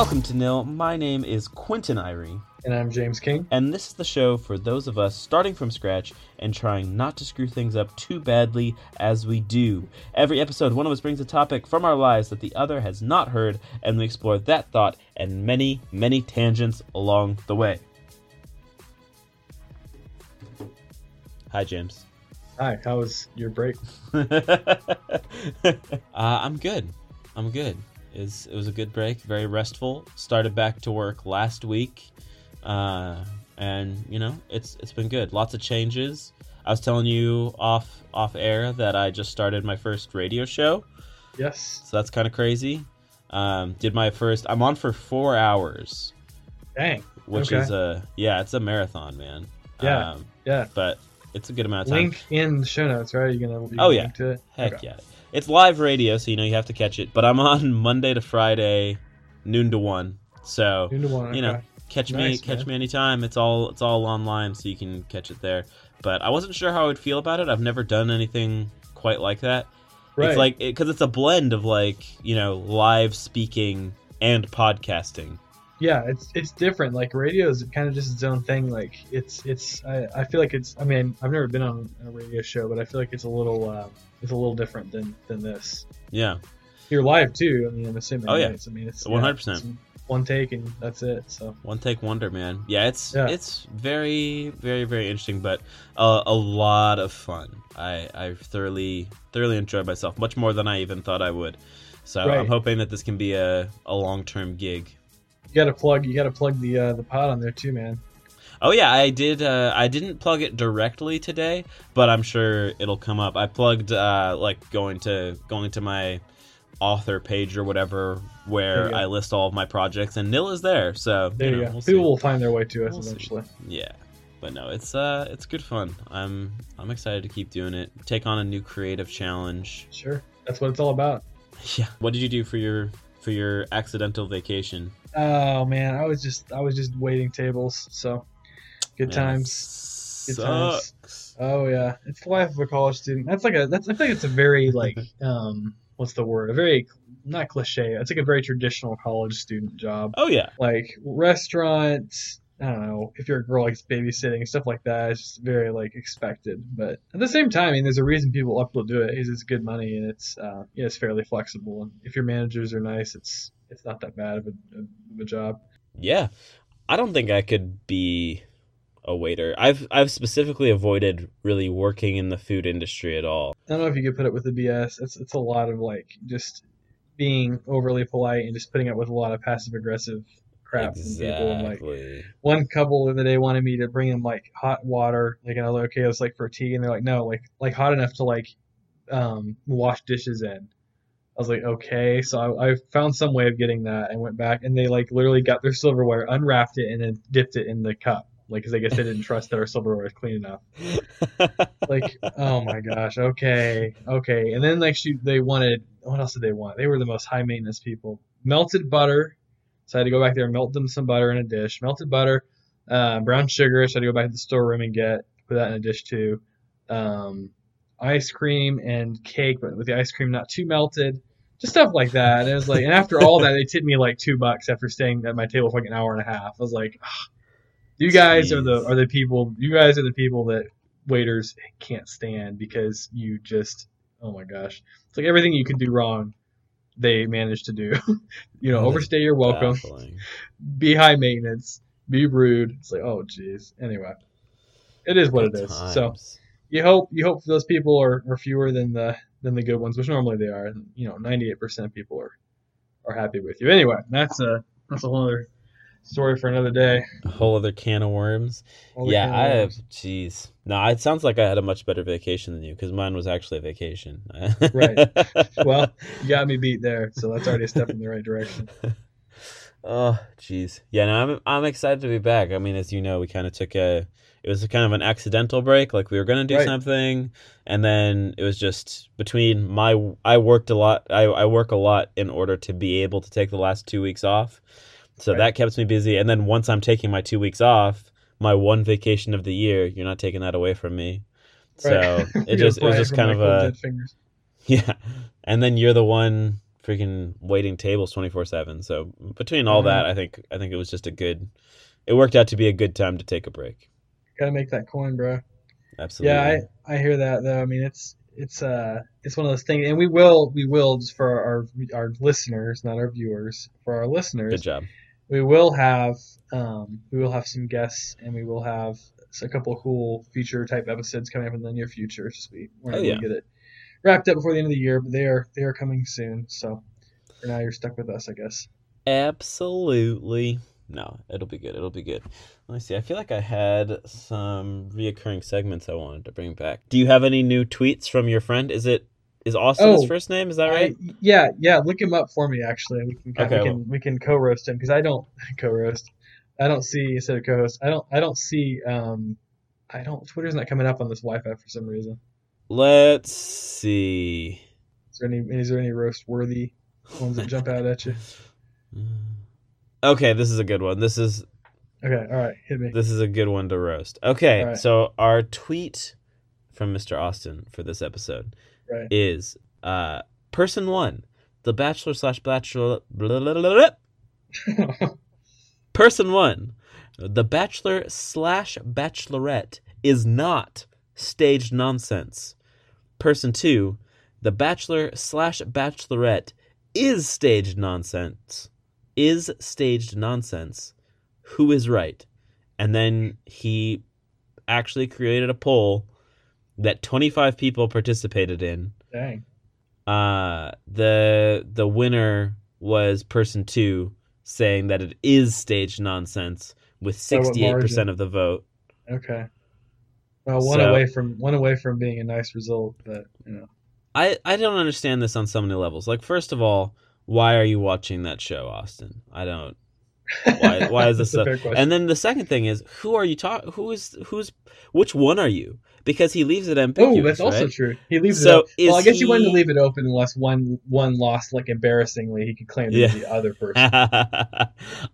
Welcome to Nil. My name is Quentin Irey, And I'm James King. and this is the show for those of us starting from scratch and trying not to screw things up too badly as we do. Every episode, one of us brings a topic from our lives that the other has not heard, and we explore that thought and many, many tangents along the way. Hi, James. Hi, how was your break? uh, I'm good. I'm good. Was, it was a good break, very restful. Started back to work last week, uh, and you know it's it's been good. Lots of changes. I was telling you off off air that I just started my first radio show, Yes. so that's kind of crazy. Um, did my first. I'm on for four hours, Dang. which Okay. is a yeah, it's a marathon, man. Yeah. um, Yeah. but it's a good amount of time. Link in the show notes, right? You're gonna Oh, yeah. to it. Heck Okay. yeah. It's live radio, so you know you have to catch it. But I'm on Monday to Friday, noon to one. So Noon to one, you know, okay. catch me Nice, catch man. me anytime. It's all it's all online, so you can catch it there. But I wasn't sure how I would feel about it. I've never done anything quite like that. Right. It's like because it's a blend of like you know live speaking and podcasting. yeah, it's it's different. Like radio is kind of just its own thing. Like it's it's I, I feel like it's. I mean, I've never been on a radio show, but I feel like it's a little uh, it's a little different than than this. Yeah, You're live too. I mean, I'm assuming. Oh, yeah. right? I mean, it's 100%. yeah, it's one take and that's it. So one take wonder, man. Yeah, it's Yeah. it's very very very interesting, but a, a lot of fun. I I thoroughly thoroughly enjoyed myself much more than I even thought I would. So Right. I'm hoping that this can be a, a long term gig. you got to plug you got to plug the uh, the pod on there too, man. Oh yeah, I did. Uh, I didn't plug it directly today, but I'm sure it'll come up. I plugged uh, like going to going to my author page or whatever where. I list all of my projects, and Nil is there. So There you, know, go. we'll see. People will find their way to us We'll see. eventually. Yeah, but no, it's uh, it's good fun. I'm I'm excited to keep doing it. Take on a new creative challenge. Sure, that's what it's all about. Yeah. What did you do for your for your accidental vacation? Oh man, I was just I was just waiting tables. So good Man, times. Good times. Sucks. Oh yeah, it's the life of a college student. That's like a that's I think it's a very like um what's the word? A very not cliche. It's like a very traditional college student job. Oh yeah. Like restaurants. I don't know if you're a girl likes babysitting stuff like that. It's just very like expected, but at the same time, I mean, there's a reason people up will do it. Is it's good money and it's uh, yeah, it's fairly flexible. And if your managers are nice, it's it's not that bad of a, of a job. Yeah. I don't think I could be a waiter. I've I've specifically avoided really working in the food industry at all. I don't know if you could put it with the BS. It's it's a lot of like just being overly polite and just putting up with a lot of passive aggressive crap from people. And like Exactly. one couple in the day wanted me to bring them like hot water, like and I was like, okay, it's like for tea, and they're like, no, like like hot enough to like um, wash dishes in. I was like, okay, so I, I found some way of getting that and went back, and they like literally got their silverware, unwrapped it, and then dipped it in the cup, like because I guess they didn't trust that our silverware was clean enough. like oh my gosh okay okay. And then like she they wanted what else did they want? They were the most high maintenance people. Melted butter so i had to go back there and melt them some butter in a dish. Melted butter uh, brown sugar so i had to go back to the storeroom and get put that in a dish too. Um, ice cream and cake but with the ice cream not too melted. Just stuff like that. And it was like and after all that they tipped me like two bucks after staying at my table for like an hour and a half. I was like "Ah, you guys are the are the people you guys are the people that waiters can't stand because you just oh my gosh. It's like everything you could do wrong they managed to do. You know overstay your welcome. Baffling. be high maintenance. Be rude. It's like oh jeez. Anyway it is what Good it is. so you hope you hope those people are, are fewer than the than the good ones which normally they are. And you know 98% of people are are happy with you. Anyway that's a that's a whole other story for another day a whole other can of worms. Yeah, I have. Jeez, no, it sounds like I had a much better vacation than you because mine was actually a vacation. Right. well you got me beat there so that's already a step in the right direction oh, jeez. Yeah, no, I'm I'm excited to be back. I mean, as you know, we kind of took a. It was a kind of an accidental break. Like we were gonna do Right. something, and then it was just between my. I worked a lot. I I work a lot in order to be able to take the last two weeks off. So Right. that kept me busy. And then once I'm taking my two weeks off, my one vacation of the year, you're not taking that away from me. So it just it was just kind of a yeah. And then you're the one freaking waiting tables twenty four seven. So between all Mhm. that, I think I think it was just a good. It worked out to be a good time to take a break. Gotta make that coin, bro. Absolutely. Yeah, I, I hear that though. I mean, it's it's uh it's one of those things, and we will we will just for our our listeners, not our viewers, for our listeners, good job. We will have um we will have some guests, and we will have a couple of cool feature type episodes coming up in the near future. It's just we we're not Oh, going yeah. to get it wrapped up before the end of the year, but they are they are coming soon. So for now, you're stuck with us, I guess. Absolutely. No, it'll be good. It'll be good. Let me see. I feel like I had some reoccurring segments I wanted to bring back. Do you have any new tweets from your friend? Is it is Austin his Oh, first name? Is that right? I, yeah, yeah. Look him up for me. Actually, we can Okay, we can we can co-roast him because I don't co-roast. I don't see instead of co-host. I don't I don't see um I don't Twitter's not coming up on this Wi-Fi for some reason. Let's see. Is there any is there any roast worthy ones that jump out at you? Okay, this is a good one. This is Okay, all right, hit me. this is a good one to roast. Okay, right. so our tweet from Mr. Austin for this episode Right. is uh person one, the bachelor slash bachelor. Person one, the bachelor slash bachelorette is not staged nonsense. Person two, the bachelor slash bachelorette is staged nonsense. Is staged nonsense. Who is right? And then he actually created a poll that 25 people participated in. Dang. Uh, the the winner was person two, saying that it is staged nonsense with By sixty eight margin? percent of the vote. Okay. Well, one So- away from one away from being a nice result, but you know. I I don't understand this on so many levels. Like, first of all, why are you watching that show, Austin? I don't. Why- why is this a question. And then the second thing is, who are you talking? Who is who's which one are you? Because he leaves it oh, ambiguous. Oh, that's also right? true. He leaves So it. Open. Well, I guess he wanted to leave it open unless one one lost like embarrassingly. He could claim to Yeah. the other person.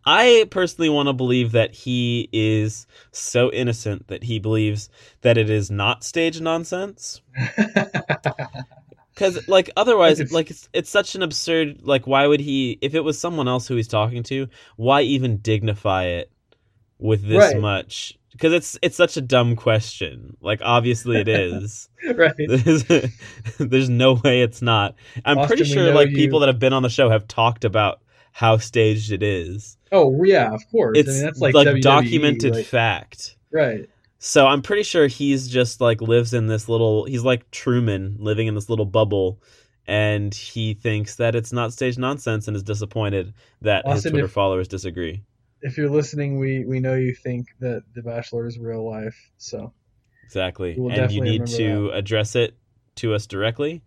I personally want to believe that he is so innocent that he believes that it is not stage nonsense. Because, like, otherwise, It's- like, it's, it's such an absurd. Like, why would he? If it was someone else who he's talking to, why even dignify it with this Right. much? Because it's it's such a dumb question. Like, obviously, it is. right. There's, there's no way it's not. I'm pretty Austin, we sure like you- people that have been on the show have talked about how staged it is. Oh yeah, of course. It's I mean, that's like, like, WWE, documented like- fact. right. So I'm pretty sure he's just like lives in this little. He's like Truman living in this little bubble, and he thinks that it's not staged nonsense, and is disappointed that his Twitter if- followers disagree. If you're listening, we we know you think that The Bachelor is real life. So Exactly, and you need to address it to us directly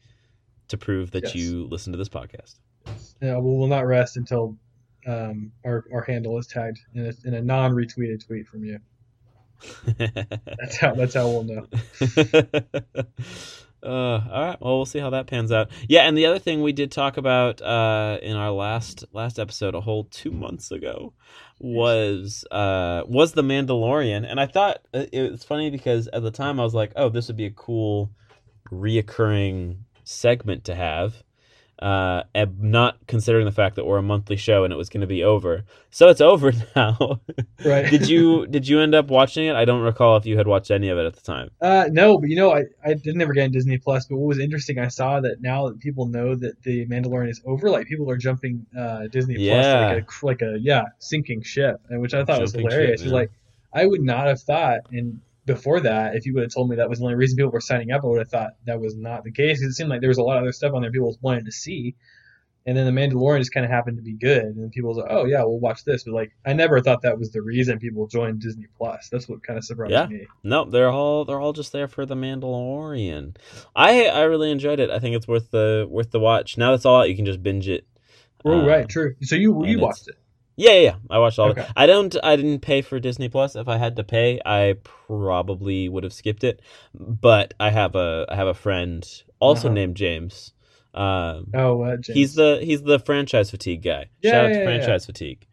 to prove that Yes. you listen to this podcast. yeah, we will not rest until um, our our handle is tagged in a, in a non-retweeted tweet from you. That's how that's how we'll know. uh, all right. Well, we'll see how that pans out. Yeah, and the other thing we did talk about uh, in our last last episode, a whole two months ago, was uh, was the Mandalorian, and I thought uh, it was funny because at the time I was like, oh, this would be a cool reoccurring segment to have. Uh, not considering the fact that we're a monthly show and it was going to be over, so it's over now. Right. did you did you end up watching it? I don't recall if you had watched any of it at the time. Uh, no, but you know, I, I did never get in Disney Plus. But what was interesting, I saw that now that people know that the Mandalorian is over, like people are jumping uh, Disney Yeah. Plus like a like a yeah sinking ship, and which I thought was hilarious. ship, like, I would not have thought, and before that, if you would have told me that was the only reason people were signing up, I would have thought that was not the case. it seemed like there was a lot of other stuff on there people wanted to see. And then the Mandalorian just kind of happened to be good, and people was like, "Oh yeah, we'll watch this." But like, I never thought that was the reason people joined Disney Plus. That's what kind of surprised Yeah. me. No, they're all they're all just there for the Mandalorian. I I really enjoyed it. I think it's worth the worth the watch. Now that's all out. You can just binge it. Oh, right, um, true. So you you watched it. Yeah, yeah, yeah. I watched all. Okay. Of it. I don't. I didn't pay for Disney Plus. If I had to pay, I probably would have skipped it. But I have a I have a friend also Uh-huh. named James. Um, Oh, uh, James. he's the he's the franchise fatigue guy. Yeah, Shout out yeah, to yeah, franchise fatigue.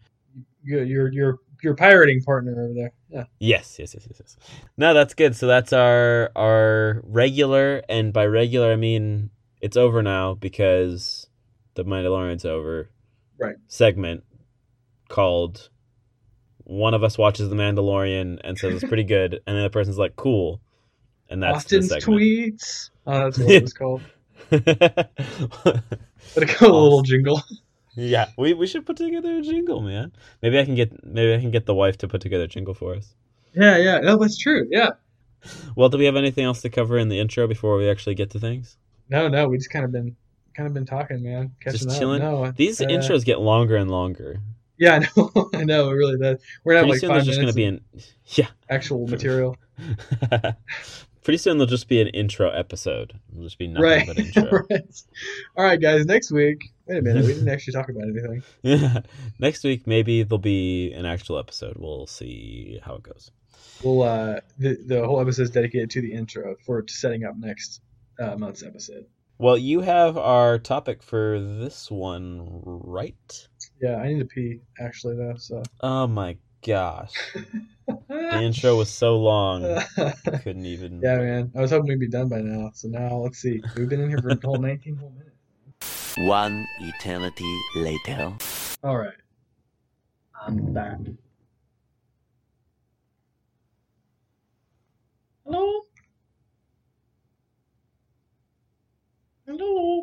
your your your your pirating partner over there. Yeah. Yes, yes, yes, yes, yes. No, that's good. So that's our our regular, and by regular I mean it's over now because the Mandalorian's over Right. segment called one of us watches the Mandalorian and says it's pretty good, and then the person's like, "Cool," and that's Austin's tweets. Oh, that's what it was called. But it got a little jingle. yeah, we we should put together a jingle, man. Maybe I can get maybe I can get the wife to put together a jingle for us. Yeah, yeah. No, that's true. Yeah. Well, do we have anything else to cover in the intro before we actually get to things? No, no. We just kind of been kind of been talking, man. Catching Just up. chilling? No, These uh, intros get longer and longer. Yeah, I know. I know. It really does. We're gonna Pretty have like soon five there's just minutes going to be an yeah. actual material. Pretty soon there'll just be an intro episode. It'll just be nothing right. but intro. right. All right, guys. Next week. Wait a minute. We didn't actually talk about anything. Yeah. Next week maybe there'll be an actual episode. We'll see how it goes. We'll uh the the whole episode is dedicated to the intro for setting up next uh, month's episode. Well, you have our topic for this one, right? Yeah, I need to pee actually though. So. Oh my gosh. The intro was so long. I couldn't even yeah, man. I was hoping we'd be done by now. So now let's see. We've been in here for a whole 19 whole minutes. One eternity later. All right. I'm back. Hello? Hello?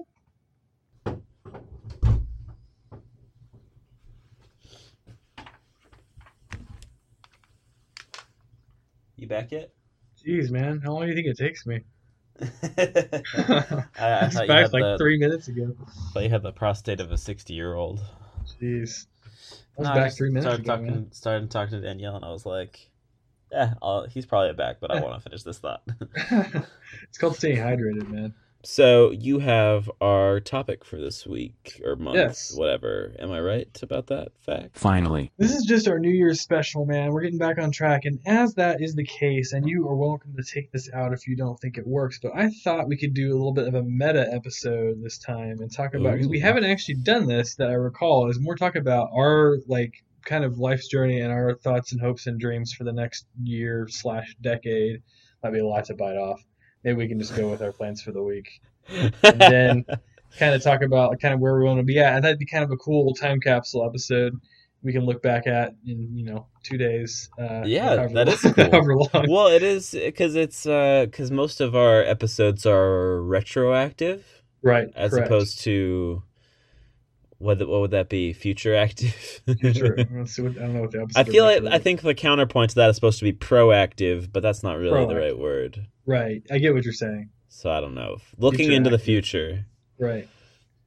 You back yet? Jeez, man. How long do you think it takes me? I, I I you back like the, three minutes ago. thought you had the prostate of a sixty-year-old. Jeez. I was No, back just three minutes started ago, talking, man. started talking to Danielle, and I was like, "Yeah, I'll, he's probably back, but I want to finish this thought." it's called staying hydrated, man. So you have our topic for this week or month, Yes. whatever. Am I right about that fact? Finally. This is just our New Year's special, man. We're getting back on track, and as that is the case, and you are welcome to take this out if you don't think it works, but I thought we could do a little bit of a meta episode this time and talk about because we haven't actually done this that I recall. Is more talk about our like kind of life's journey and our thoughts and hopes and dreams for the next year slash decade. Might be a lot to bite off. Maybe we can just go with our plans for the week and then kind of talk about kind of where we want to be at. And that'd be kind of a cool time capsule episode. We can look back at in you know two days. Uh, Yeah, that long- is cool. however long. well, it is because it's because most of our episodes are retroactive right, as correct. opposed to what what would that be? Future active. Future. Let's see what, I don't know what the. I feel like I think the counterpoint to that is supposed to be proactive, but that's not really the right word. right. I get what you're saying. So I don't know. Looking Future into the future, Right.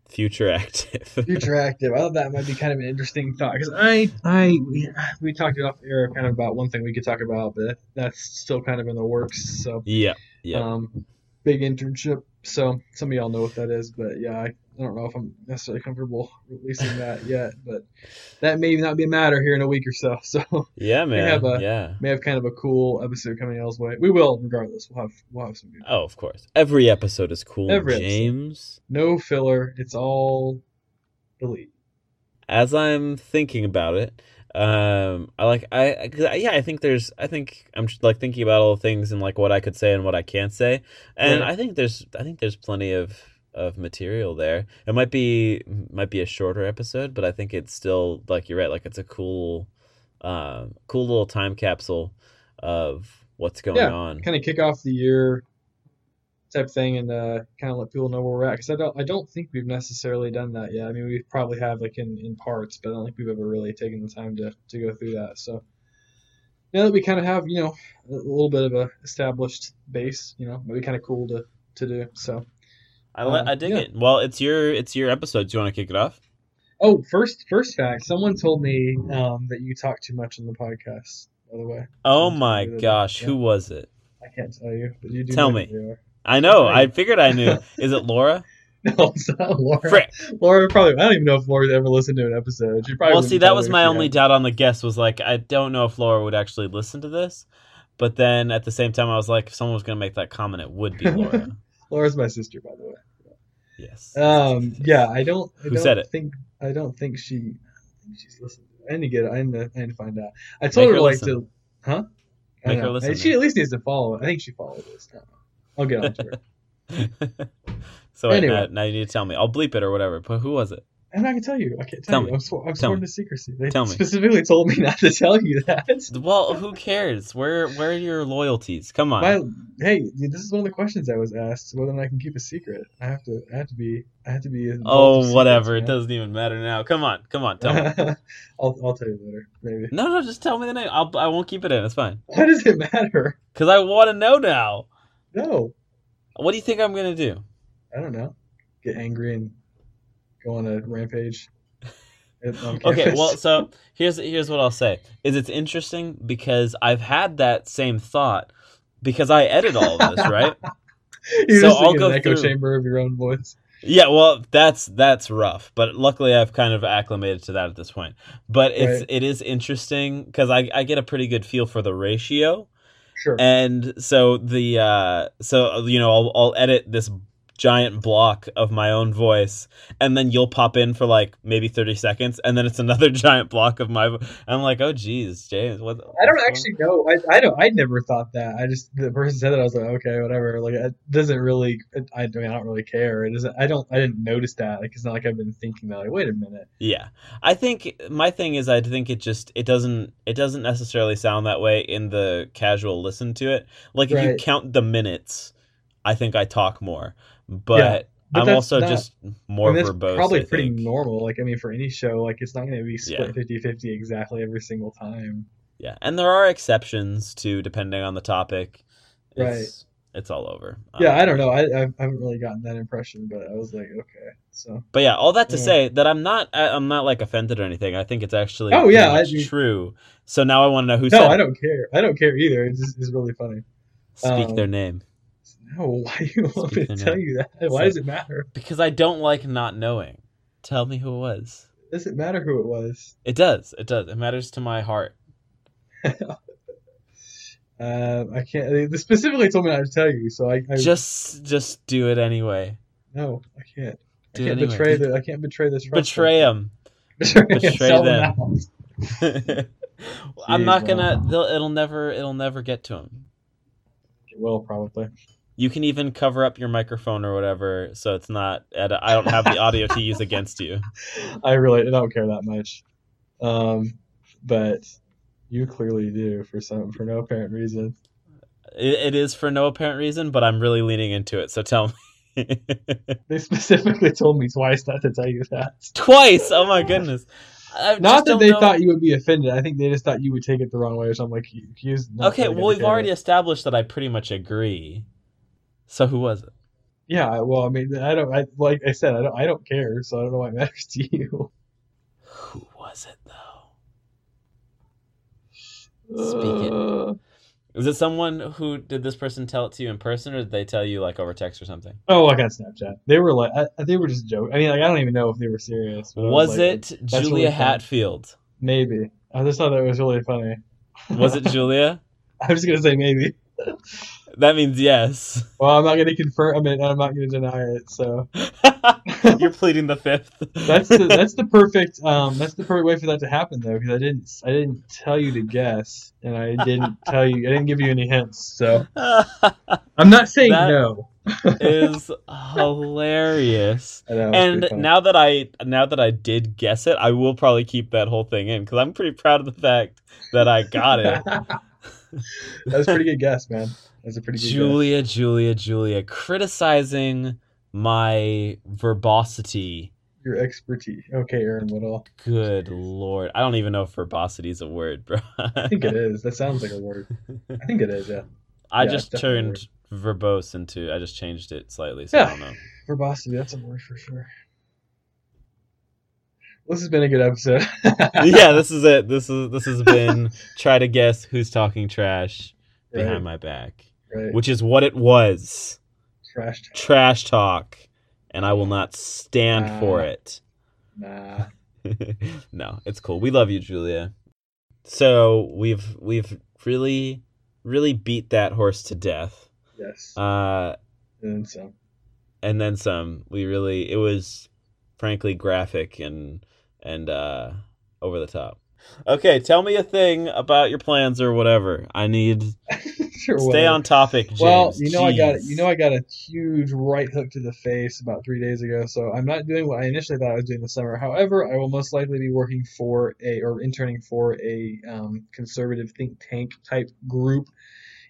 future active. Future active. I thought that might be kind of an interesting thought because I, I, we, we talked it off air kind of about one thing we could talk about, but that's still kind of in the works. So yeah, yeah. um, big internship. So some of y'all know what that is, but yeah, I, I don't know if I'm necessarily comfortable releasing that yet, but that may not be a matter here in a week or so. So yeah, man. have a- yeah. may have kind of a cool episode coming y'all's way. We will, regardless. We'll have we'll have some good. Oh, of course. Every episode is cool, Every episode. James. No filler. It's all delete. As I'm thinking about it, um, I like I, I- yeah, I think there's I think I'm just, like thinking about all the things and like what I could say and what I can't say, and Right. I think there's I think there's plenty of of material there. It might be might be a shorter episode, but I think it's still like you're right. Like it's a cool, um, cool little time capsule of what's going Yeah, on. Kind of kick off the year type thing, and uh, kind of let people know where we're at. Because I don't I don't think we've necessarily done that yet. I mean, we probably have like in in parts, but I don't think we've ever really taken the time to to go through that. So. Now that we kind of have, you know, a little bit of a established base, you know, it'd be kind of cool to, to do. So, I uh, I dig yeah. it. Well, it's your it's your episode. Do you want to kick it off? Oh, first first fact. Someone told me um, that you talk too much on the podcast. By the way, Oh my gosh, Yeah. who was it? I can't tell you, but you do. Tell me. are. I know. I figured I knew. Is it Laura? No, it's not Laura. Frick. Laura probably. I don't even know if Laura's ever listened to an episode. She probably. Well, see, that was my only had. doubt on the guest. Was like, I don't know if Laura would actually listen to this. But then at the same time, I was like, if someone was going to make that comment, it would be Laura. Laura's my sister, by the way. Yes. Um, yeah, I don't. I Who don't said it? Think I don't think she. I don't think she's listening. I need to get. I need to, I need to find out. I Make told her, her like listen. to, huh? Make her listen, She at least needs to follow. I think she followed this. I'll get on to her. So wait, Anyway. now, now you need to tell me. I'll bleep it or whatever. But who was it? I'm not gonna tell you. I can't Tell tell, me. you. I'm, sw- I'm Tell sworn me. to secrecy. They Tell me. specifically told me not to tell you that. Well, who cares? Where where are your loyalties? Come on. My, hey, this is one of the questions I was asked whether or not I can keep a secret. I have to. I have to be. I have to be. oh, secrets, whatever. It doesn't even matter now. Come on. Come on. Tell me. I'll. I'll tell you later. Maybe. no, no, just tell me the name. I'll I won't keep it in. It's fine. Why does it matter? Cuz I want to know now. No, What do you think I'm going to do? I don't know. Get angry and go on a rampage. Okay, well, so here's here's what I'll say. Is it's interesting because I've had that same thought because I edit all of this, right? You're so just I'll go an echo through- chamber of your own voice. Yeah, well, that's that's rough, but luckily I've kind of acclimated to that at this point. But it's Right. it is interesting because I I get a pretty good feel for the ratio, Sure. and so the uh so you know I'll I'll edit this giant block of my own voice, and then you'll pop in for like maybe thirty seconds, and then it's another giant block of my. vo- I'm like, oh geez, James, what? I don't actually know. I, I don't. I never thought that. I just the person said that I was like, okay, whatever. Like it doesn't really. It, I, I mean, I don't really care. It doesn't. I don't. I didn't notice that. Like it's not like I've been thinking that. Like wait a minute. Yeah. I think my thing is I think it just it doesn't it doesn't necessarily sound that way in the casual listen to it. Like if you count the minutes, I think I talk more. But Yeah, but I'm also not- just more I mean, that's verbose. probably pretty normal. Like I mean, for any show, like it's not going to be Yeah. split 50-50 exactly every single time. Yeah. And there are exceptions to depending on the topic. It's it's all over. Yeah, Um, I don't know. I, I haven't really gotten that impression, but I was like, okay, so But yeah, all that to Yeah. say that I'm not I- I'm not like offended or anything. I think it's actually Oh, yeah, I true. So now I want to know who no, I don't care. I don't care either. It's just, it's really funny. speak um, their name. No, why do you want me to tell you that? Why So- does it matter? Because I don't like not knowing. Tell me who it was. Does it matter who it was? It does. It does. It matters to my heart. Um, I can't. They specifically told me not to tell you, so I, I Just just do it anyway. no, I can't. I Do it can't anyway. betray the. I can't betray this. Betray them. Betray, Betray sell them. out. I'm not gonna. It'll never. It'll never get to him. It will probably. You can even cover up your microphone or whatever, so it's not. At a, I don't have the audio to use against you. I really don't care that much, um, but you clearly do for some for no apparent reason. It, it is for no apparent reason, but I'm really leaning into it. So tell me. They specifically told me twice not to tell you that. Twice. Oh my goodness. I Not that they know- thought you would be offended. I think they just thought you would take it the wrong way or something. Like, Okay, well, we've already established that I pretty much agree. So who was it? Yeah, well, I mean, I don't. I like I said, I don't. I don't care, so I don't know why it matters to you. Who was it though? Speak it. Uh, Is it someone who did this person tell it to you in person, or did they tell you like over text or something? oh, like on Snapchat, they were like, I, they were just joking. I mean, like, I don't even know if they were serious. I Was it that's Julia really. Hatfield? Maybe. I just thought that was really funny. Was it Julia? I'm just gonna say maybe. That means yes. Well, I'm not gonna confirm. I mean, I'm not gonna deny it. So You're pleading the fifth. that's the that's the perfect um that's the perfect way for that to happen though because I didn't I didn't tell you to guess and I didn't tell you I didn't give you any hints. So I'm not saying That- no. is hilarious. Know, And now that I now that I did guess it, I will probably keep that whole thing in because I'm pretty proud of the fact that I got it. that was a pretty good guess, man. That's a pretty good Julia, Julia, Julia, criticizing my verbosity. Your expertise. Okay, Aaron Woodall. Good lord, I don't even know if verbosity is a word, bro. I think it is. That sounds like a word. I think it is. Yeah. I Yeah, just it's definitely a turned verbose into. I just changed it slightly, so yeah. I don't know. Verbosity. That's a word for sure. This has been a good episode. yeah, this is it. This is this has been try to guess who's talking trash behind right, my back, right. which is what it was. Trash. talk. Trash talk, and I will not stand for Ah. it. Nah. no, it's cool. We love you, Julia. So we've we've really really beat that horse to death. Yes. Uh, and then some. and then some. We really it was frankly graphic and and uh over the top. Okay, tell me a thing about your plans or whatever. I need or Stay whatever. on topic, James. Well, you know I got you know I got a huge right hook to the face about three days ago, so I'm not doing what I initially thought I was doing this summer. However, I will most likely be working for a or interning for a um, conservative think tank type group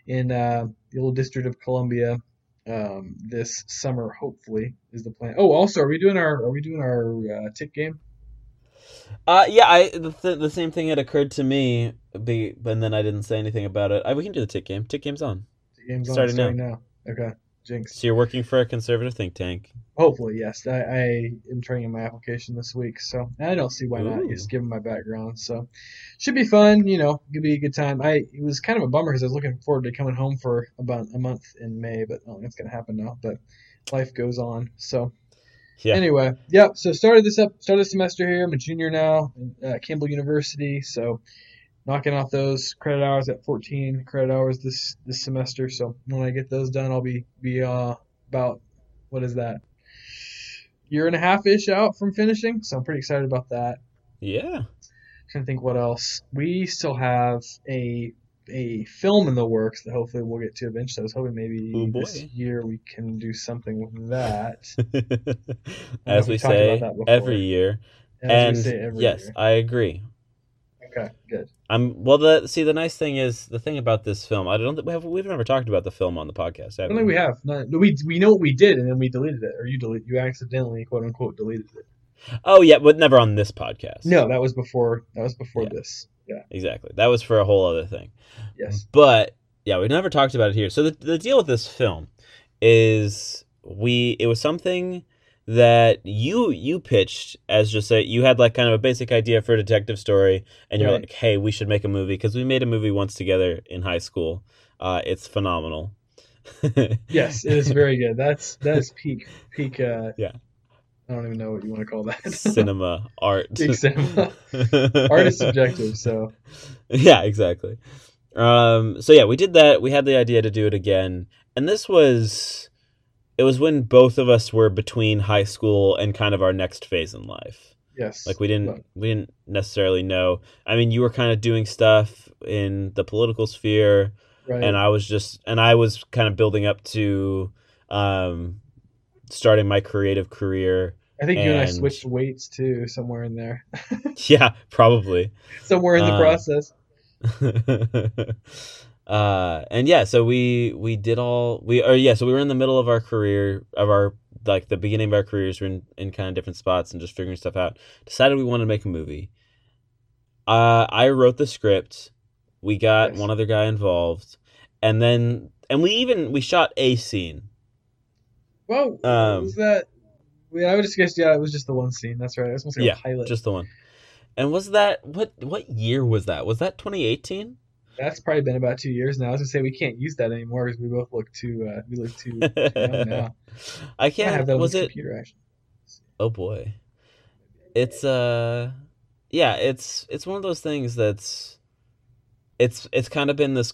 in uh, the little District of Columbia um, this summer. Hopefully, is the plan. Oh, also, are we doing our are we doing our uh, tick game? Uh, yeah, I the, th- the same thing had occurred to me, be, and then I didn't say anything about it. I, we can do the tick game. Tick game's on. Tick game's on Starting starting now. Okay, jinx. So you're working for a conservative think tank. Hopefully, yes. I, I am turning in my application this week, so I don't see why not. Ooh. Just given my background, so should be fun. You know, it could be a good time. I it was kind of a bummer because I was looking forward to coming home for about a month in May, but I don't think it's gonna happen now. But life goes on. So Yeah. anyway, yep. So started this up, started the semester here. I'm a junior now at Campbell University, so knocking off those credit hours at 14 credit hours this this semester. So when I get those done, I'll be be uh about what is that year and a half ish out from finishing. So I'm pretty excited about that. Yeah. Trying to think what else. We still have a a film in the works that hopefully we'll get to eventually. I was hoping maybe Oh, this year we can do something with that. As we we say about that before. every year. As and every yes, year. I agree. Okay, good. I'm well. The see, the nice thing is the thing about this film. I don't think we have. We've never talked about the film on the podcast. I don't think we have. No, no, we we know what we did, and then we deleted it, or you delete you accidentally quote unquote deleted it. Oh yeah, but never on this podcast. No, that was before. That was before Yeah. this. Yeah. exactly. That was for a whole other thing. Yes. But yeah, we never talked about it here. So the the deal with this film is we it was something that you you pitched as just a you had like kind of a basic idea for a detective story and you're Right. like hey we should make a movie because we made a movie once together in high school uh it's phenomenal Yes, it is very good. That's that is peak peak. Uh, Yeah. I don't even know what you want to call that. cinema art cinema. Art is subjective, so yeah exactly um so yeah we did that we had the idea to do it again and this was it was when both of us were between high school and kind of our next phase in life yes. like we didn't Right. we didn't necessarily know i mean you were kind of doing stuff in the political sphere right. and i was just and i was kind of building up to um starting my creative career I think you and I switched weights too, somewhere in there, yeah probably. Somewhere in the Uh, process. uh and yeah so we we did all we or yeah so we were in the middle of our career of our like the beginning of our careers we're in, in kind of different spots and just figuring stuff out. Decided we wanted to make a movie. Uh i wrote the script. We got Yes. one other guy involved. And then and we even we shot a scene Well, um, was that? Yeah, I would just guess. Yeah, it was just the one scene. That's right. It was almost like Yeah, a pilot. just the one and was that what what year was that was that 2018 That's probably been about two years now. I was gonna say we can't use that anymore because we both look too. Uh, we look too young now. i I can't have that was the it computer actually. Oh boy. It's uh yeah, it's it's one of those things that's it's it's kind of been this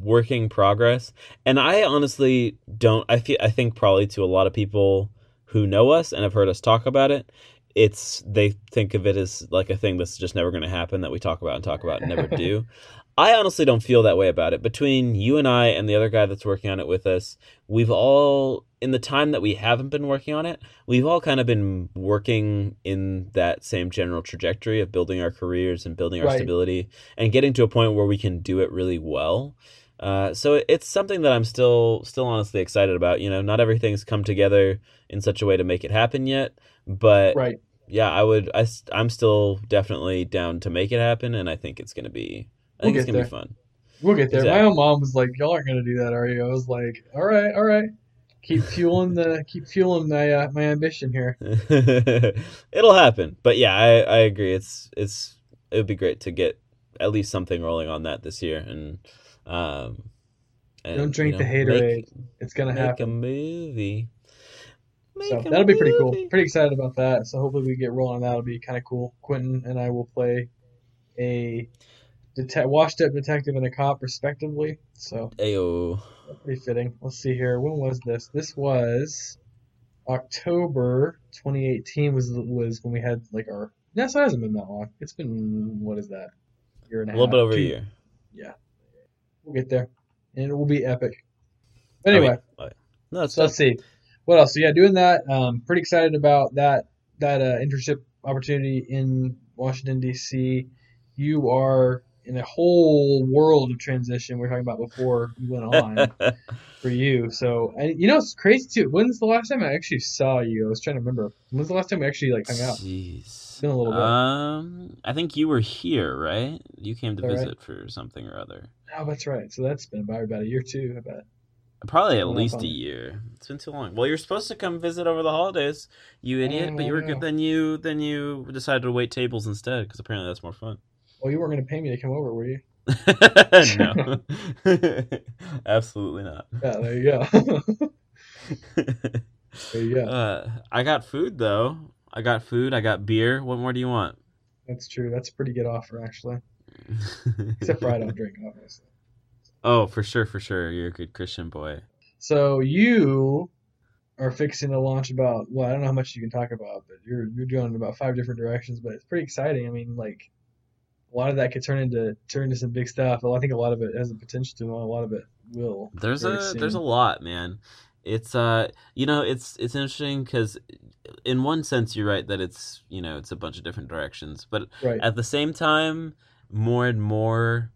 working progress. And I honestly don't I feel I think probably to a lot of people who know us and have heard us talk about it, it's they think of it as like a thing that's just never going to happen that we talk about and talk about and never do. I honestly don't feel that way about it. Between you and I and the other guy that's working on it with us, we've all in the time that we haven't been working on it, we've all kind of been working in that same general trajectory of building our careers and building our Right. stability and getting to a point where we can do it really well. Uh, so it's something that I'm still still honestly excited about. You know, not everything's come together in such a way to make it happen yet, but Right. yeah, I would. I, I'm still definitely down to make it happen, and I think it's gonna be. I We'll think it's gonna there. be fun. We'll get there. My own mom was like, "Y'all aren't gonna do that, are you?" I was like, "All right, all right. Keep fueling the keep fueling my uh, my ambition here." It'll happen, but yeah, I, I agree. It's it's it would be great to get at least something rolling on that this year, and um, and, Don't drink you the know, haterade. Make, It's gonna make a happen. movie. Make So a that'll be pretty cool. Pretty excited about that. So hopefully we get rolling on that. It'll be kind of cool. Quentin and I will play a det- washed up detective and a cop respectively. So Ayo. pretty fitting. Let's see here. When was this? This was October 2018. Was was when we had like our. No, so it hasn't been that long. It's been what is that? Year and A a little half. bit over a year. Yeah, we'll get there. and it will be epic. Anyway. Oh, yeah. No, so let's see what else. So yeah, doing that. Um, pretty excited about that that uh, internship opportunity in Washington D.C. You are in a whole world of transition we are talking about before we went on for you. So and you know it's crazy too. When's the last time I actually saw you? I was trying to remember. When's the last time we actually like hung out? Jeez. been a little bit. Um, I think you were here, right? You came to Is that right? visit for something or other. Oh, that's right. So that's been about about a year too. I bet. Probably at least a year. It's been too long. Well, you're supposed to come visit over the holidays, you idiot. But you were know. then you then you decided to wait tables instead because apparently that's more fun. Well, you weren't going to pay me to come over, were you? no, absolutely not. Yeah, there you go. there you go. Uh, I got food though. I got food. I got beer. What more do you want? That's true. That's a pretty good offer, actually. Except for I don't drink, obviously. oh, for sure, for sure. You're a good Christian boy. So you are fixing to launch about well, I don't know how much you can talk about, but you're you're going in about five different directions, but it's pretty exciting. I mean, like a lot of that could turn into turn into some big stuff. Well, I think a lot of it has the potential to. A lot of it will. There's a there's a lot, man. It's uh, you know, it's it's interesting because in one sense you're right that it's you know it's a bunch of different directions, but right. at the same time, more and more,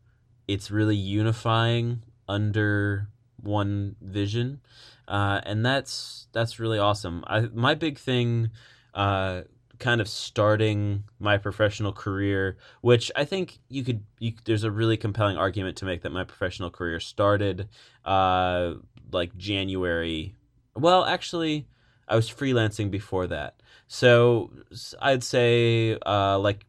it's really unifying under one vision, uh, and that's that's really awesome. I my big thing, uh, kind of starting my professional career, which I think you could, you, there's a really compelling argument to make that my professional career started, uh, like January. Well, actually, I was freelancing before that. So i'd say uh, like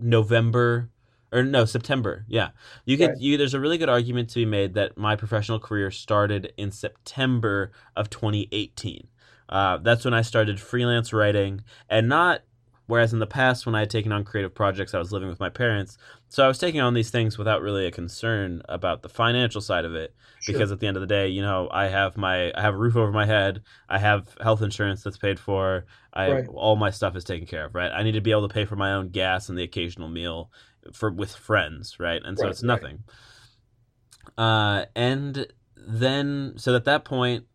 November or no September. Yeah, you could. Right. You there's a really good argument to be made that my professional career started in September of 2018. Uh, that's when I started freelance writing, and not whereas in the past when I had taken on creative projects, I was living with my parents. So I was taking on these things without really a concern about the financial side of it Sure. because at the end of the day, you know, I have my I have a roof over my head, I have health insurance that's paid for, I Right. all my stuff is taken care of, right? I need to be able to pay for my own gas and the occasional meal for with friends, right? And so Right, it's right. nothing. Uh, and then so at that point,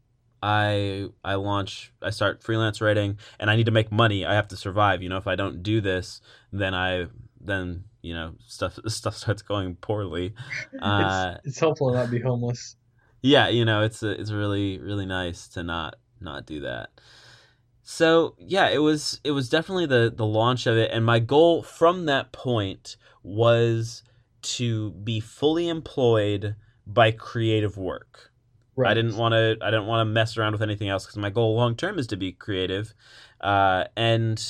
I I launch I start freelance writing, and I need to make money. I have to survive. You know, if I don't do this, then I then you know stuff stuff starts going poorly. Uh, it's, it's helpful to not be homeless. yeah, you know, it's it's really really nice to not not do that. So yeah, it was it was definitely the the launch of it, and my goal from that point was to be fully employed by creative work. Right. I didn't want to I didn't want to mess around with anything else because my goal long term is to be creative, uh, and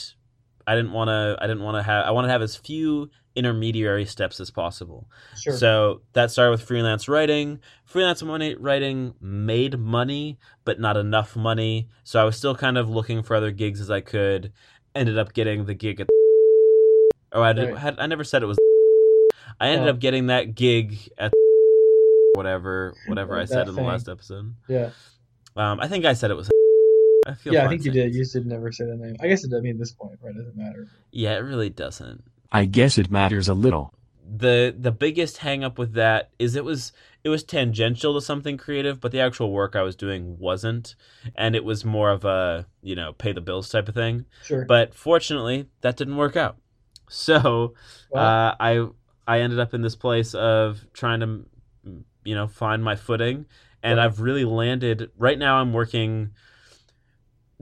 I didn't want to I didn't want to have I want to have as few intermediary steps as possible. Sure. So that started with freelance writing. Freelance money writing made money, but not enough money. So I was still kind of looking for other gigs as I could. Ended up getting the gig at. Oh, I, did, Right. had, I never said it was. I ended Oh. up getting that gig at whatever whatever I That said in the last episode. yeah. Um, I think I said it was. I feel Yeah, I think you did. You just did never say the name. I guess it. I mean, at this point, right? It doesn't matter. Yeah, it really doesn't. I guess it matters a little. the the biggest hang up with that is it was it was tangential to something creative but the actual work i was doing wasn't and it was more of a you know pay the bills type of thing Sure. but fortunately that didn't work out so Well, uh, i i ended up in this place of trying to you know find my footing and Right. i've really landed right now i'm working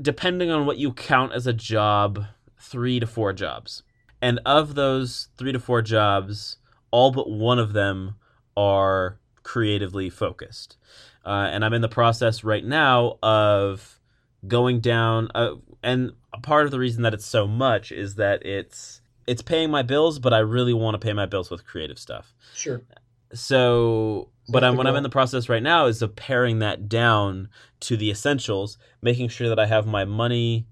depending on what you count as a job three to four jobs and of those three to four jobs all but one of them are creatively focused uh, and i'm in the process right now of going down uh, and a part of the reason that it's so much is that it's it's paying my bills but i really want to pay my bills with creative stuff sure. so, but I'm, what I'm in the process right now is of paring that down to the essentials, making sure that I have my money,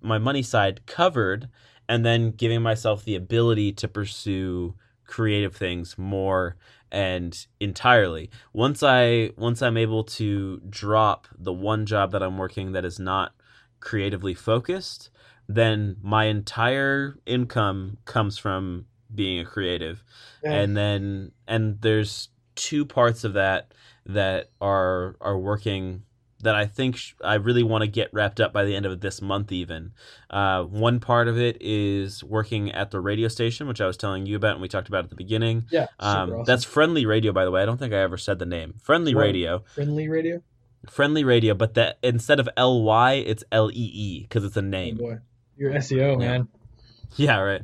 my money side covered, and then giving myself the ability to pursue creative things more and entirely. Once I once I'm able to drop the one job that I'm working that is not creatively focused, then my entire income comes from being a creative Yeah. and then and there's two parts of that that are are working that I think sh- I really want to get wrapped up by the end of this month. Even uh, one part of it is working at the radio station, which I was telling you about and we talked about at the beginning. Yeah, Um, awesome. That's Friendlee Radio, by the way. I don't think I ever said the name. Friendly Right. Radio, friendly radio. Friendly Radio, but that instead of L Y, it's L E E because it's a Oh name. boy, you're SEO Yeah. man. Yeah, right.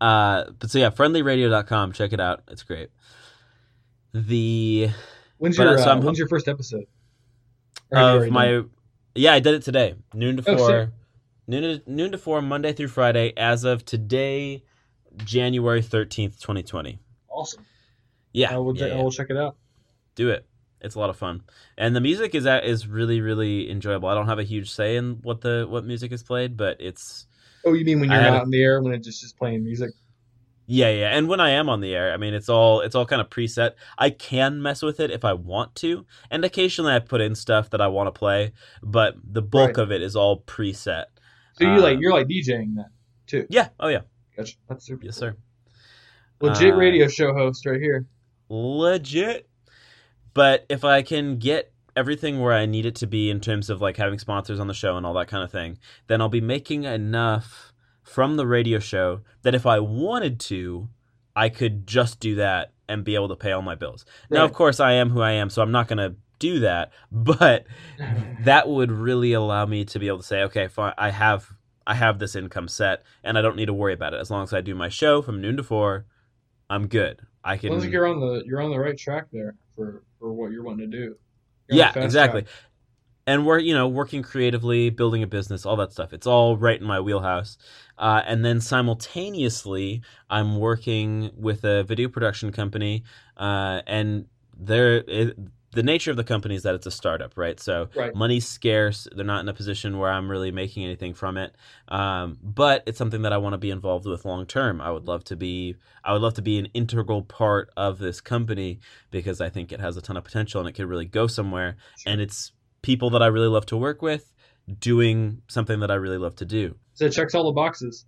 Uh, but so yeah, friendleeradio.com. Check it out. It's great. The When's But, your uh, so uh, I'm- when's your first episode? Or have you of my done yeah, I did it today. Noon to Oh, four. sick. noon to noon to four, Monday through Friday. As of today, January thirteenth, twenty twenty. awesome? Yeah, I will. yeah, check yeah. I will check it out. do it. It's a lot of fun, and the music is is really really enjoyable. I don't have a huge say in what the what music is played, but it's Oh, you mean when you're had not in the air when it just is playing music? Yeah, yeah. And when I am on the air, I mean, it's all it's all kind of preset. I can mess with it if I want to, and occasionally I put in stuff that I want to play, but the bulk Right. of it is all preset. So you Uh, like you're like DJing that too. Yeah. Oh yeah. Gotcha. That's super. Yes, sir. Legit Uh, radio show host right here. Legit. But if I can get everything where I need it to be in terms of like having sponsors on the show and all that kind of thing, then I'll be making enough from the radio show that if I wanted to, I could just do that and be able to pay all my bills. Now, of course, I am who I am, so I'm not going to do that, but that would really allow me to be able to say, okay, fine, I have I have this income set, and I don't need to worry about it as long as I do my show from noon to four. I'm good. I can. Sounds like you're on the you're on the right track there for for what you're wanting to do. You're yeah, exactly. track. And we're you know working creatively, building a business, all that stuff. It's all right in my wheelhouse. Uh, and then simultaneously, I'm working with a video production company, uh, and the nature of the company is that it's a startup, right? So Right. money's scarce. They're not in a position where I'm really making anything from it. Um, but it's something that I want to be involved with long term. I would love to be. I would love to be an integral part of this company because I think it has a ton of potential and it could really go somewhere. And it's people that I really love to work with doing something that I really love to do. So it checks all the boxes.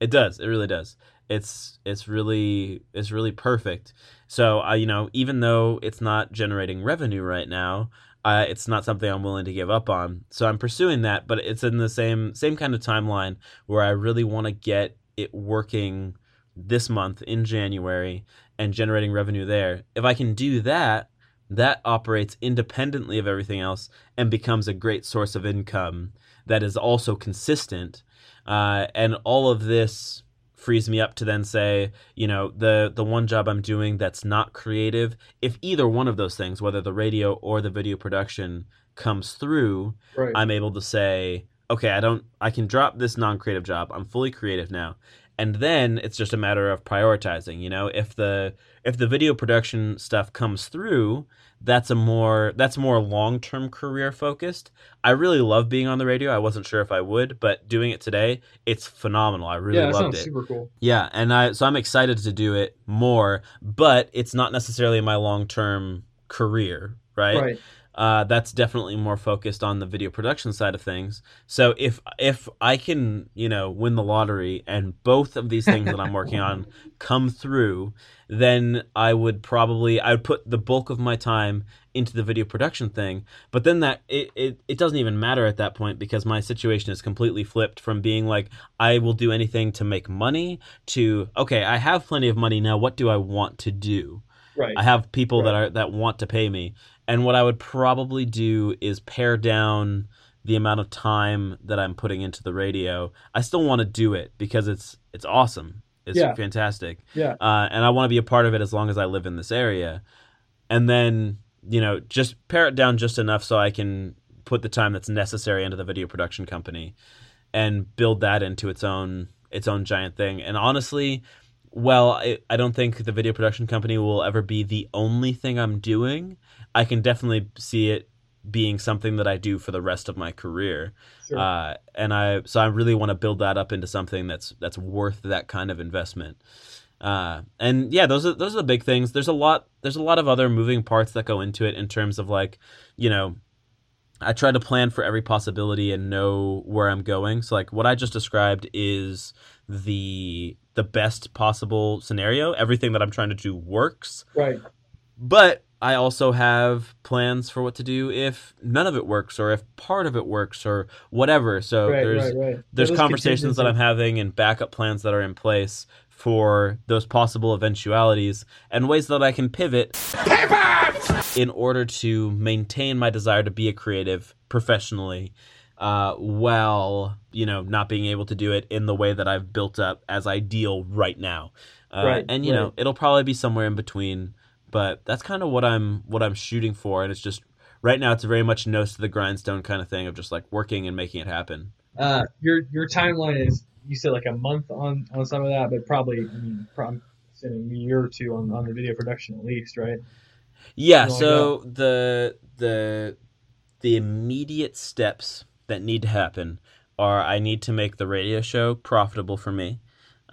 It does. It really does. It's it's really it's really perfect. So I you know even though it's not generating revenue right now, uh, it's not something I'm willing to give up on. So I'm pursuing that, but it's in the same same kind of timeline where I really want to get it working this month in January and generating revenue there. If I can do that, that operates independently of everything else and becomes a great source of income that is also consistent. Uh, and all of this frees me up to then say, you know, the the one job I'm doing that's not creative, if either one of those things, whether the radio or the video production comes through, Right. I'm able to say, okay, I don't I can drop this non-creative job. I'm fully creative now. And then it's just a matter of prioritizing, you know, if the if the video production stuff comes through, that's a more that's more long-term career focused. I really love being on the radio. I wasn't sure if I would, but doing it today, it's phenomenal. I really yeah, loved sounds it. super cool. Yeah, and I so I'm excited to do it more, but it's not necessarily my long-term career, right? Right. Uh, that's definitely more focused on the video production side of things. So if if I can, you know, win the lottery and both of these things that I'm working on come through, then I would probably I would put the bulk of my time into the video production thing. But then that it, it, it doesn't even matter at that point because my situation is completely flipped from being like I will do anything to make money to okay, I have plenty of money now. What do I want to do? Right. I have people that are that want to pay me, and what I would probably do is pare down the amount of time that I'm putting into the radio. I still want to do it because it's it's awesome. It's Yeah. fantastic, yeah. uh, and I want to be a part of it as long as I live in this area. And then you know, just pare it down just enough so I can put the time that's necessary into the video production company and build that into its own its own giant thing. And honestly, well, I, I don't think the video production company will ever be the only thing I'm doing. I can definitely see it being something that I do for the rest of my career. Sure. Uh, and I so I really want to build that up into something that's that's worth that kind of investment. Uh, and yeah, those are those are the big things. There's a lot there's a lot of other moving parts that go into it in terms of like, you know, I try to plan for every possibility and know where I'm going. So like what I just described is the the best possible scenario. Everything that I'm trying to do works. right. but I also have plans for what to do if none of it works or if part of it works or whatever. So right, there's right, right. there's Those conversations that I'm having and backup plans that are in place for those possible eventualities and ways that I can pivot in order to maintain my desire to be a creative professionally uh, while you know not being able to do it in the way that I've built up as ideal right now. Uh, Right, and you know it'll probably be somewhere in between, but that's kind of what I'm what I'm shooting for, and it's just right now it's very much nose to the grindstone kind of thing of just like working and making it happen. Uh, your your timeline is you said like a month on on some of that, but probably I mean, probably a year or two on, on the video production at least, right? Yeah, Something like so the the the immediate steps that need to happen are I need to make the radio show profitable for me.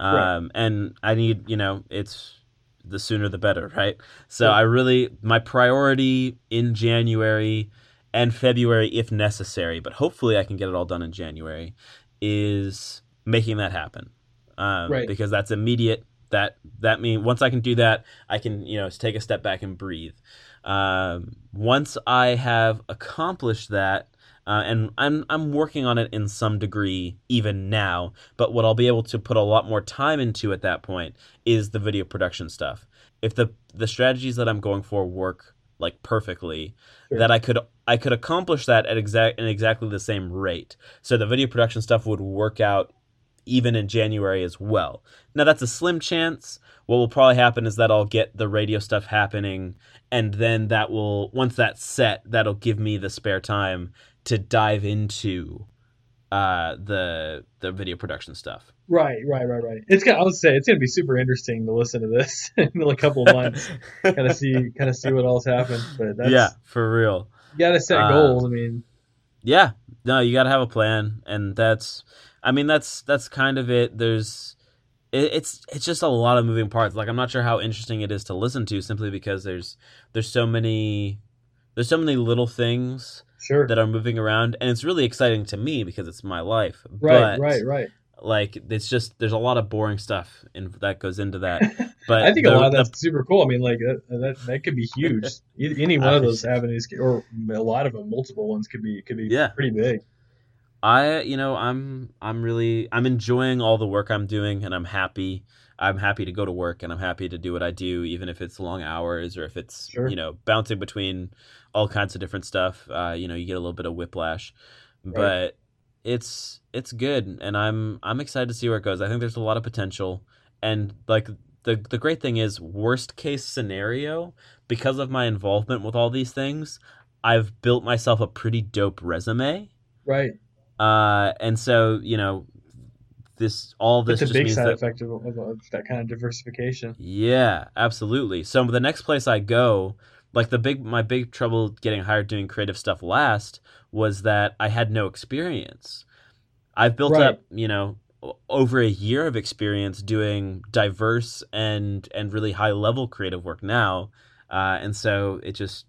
Right. Um and I need, you know, it's the sooner the better, right? So. I really my priority in January and February if necessary, but hopefully I can get it all done in January is making that happen. Um Right. because that's immediate that that mean once I can do that, I can you know take a step back and breathe. Um, once I have accomplished that, uh, and I'm I'm working on it in some degree even now, but what I'll be able to put a lot more time into at that point is the video production stuff. If the the strategies that I'm going for work like perfectly, Sure. that I could I could accomplish that at exact in exactly the same rate. So the video production stuff would work out even in January as well. Now that's a slim chance. What will probably happen is that I'll get the radio stuff happening and then that will once that's set, that'll give me the spare time to dive into uh the the video production stuff. Right, right, right, right. It's gonna, I would say it's gonna be super interesting to listen to this in a couple of months, kind of see, kind of see what else happened. But that's, yeah, for real. you gotta set Uh, goals. I mean, Yeah, no, you got to have a plan, and that's, I mean, that's that's kind of it. There's, it, it's it's just a lot of moving parts. Like I'm not sure how interesting it is to listen to, simply because there's there's so many there's so many little things sure. that are moving around, and it's really exciting to me because it's my life. Right, but, right, right. Like it's just there's a lot of boring stuff in that goes into that. But I think a lot of the- that's super cool. I mean, like that, that, that could be huge. Any one of those avenues, or a lot of them, multiple ones, could be could be Yeah. pretty big. I you know I'm I'm really I'm enjoying all the work I'm doing and I'm happy. I'm happy to go to work and I'm happy to do what I do even if it's long hours or if it's Sure. you know bouncing between all kinds of different stuff. Uh, you know you get a little bit of whiplash, but it's it's good and I'm I'm excited to see where it goes. I think there's a lot of potential and like the the great thing is worst case scenario because of my involvement with all these things, I've built myself a pretty dope resume. Right. Uh, and so you know, this all this It's a just big means side that effect of, of that kind of diversification. yeah, absolutely. So the next place I go, like the big my big trouble getting hired doing creative stuff last was that I had no experience. I've built Right. up, you know, over a year of experience doing diverse and and really high level creative work now, uh, and so it just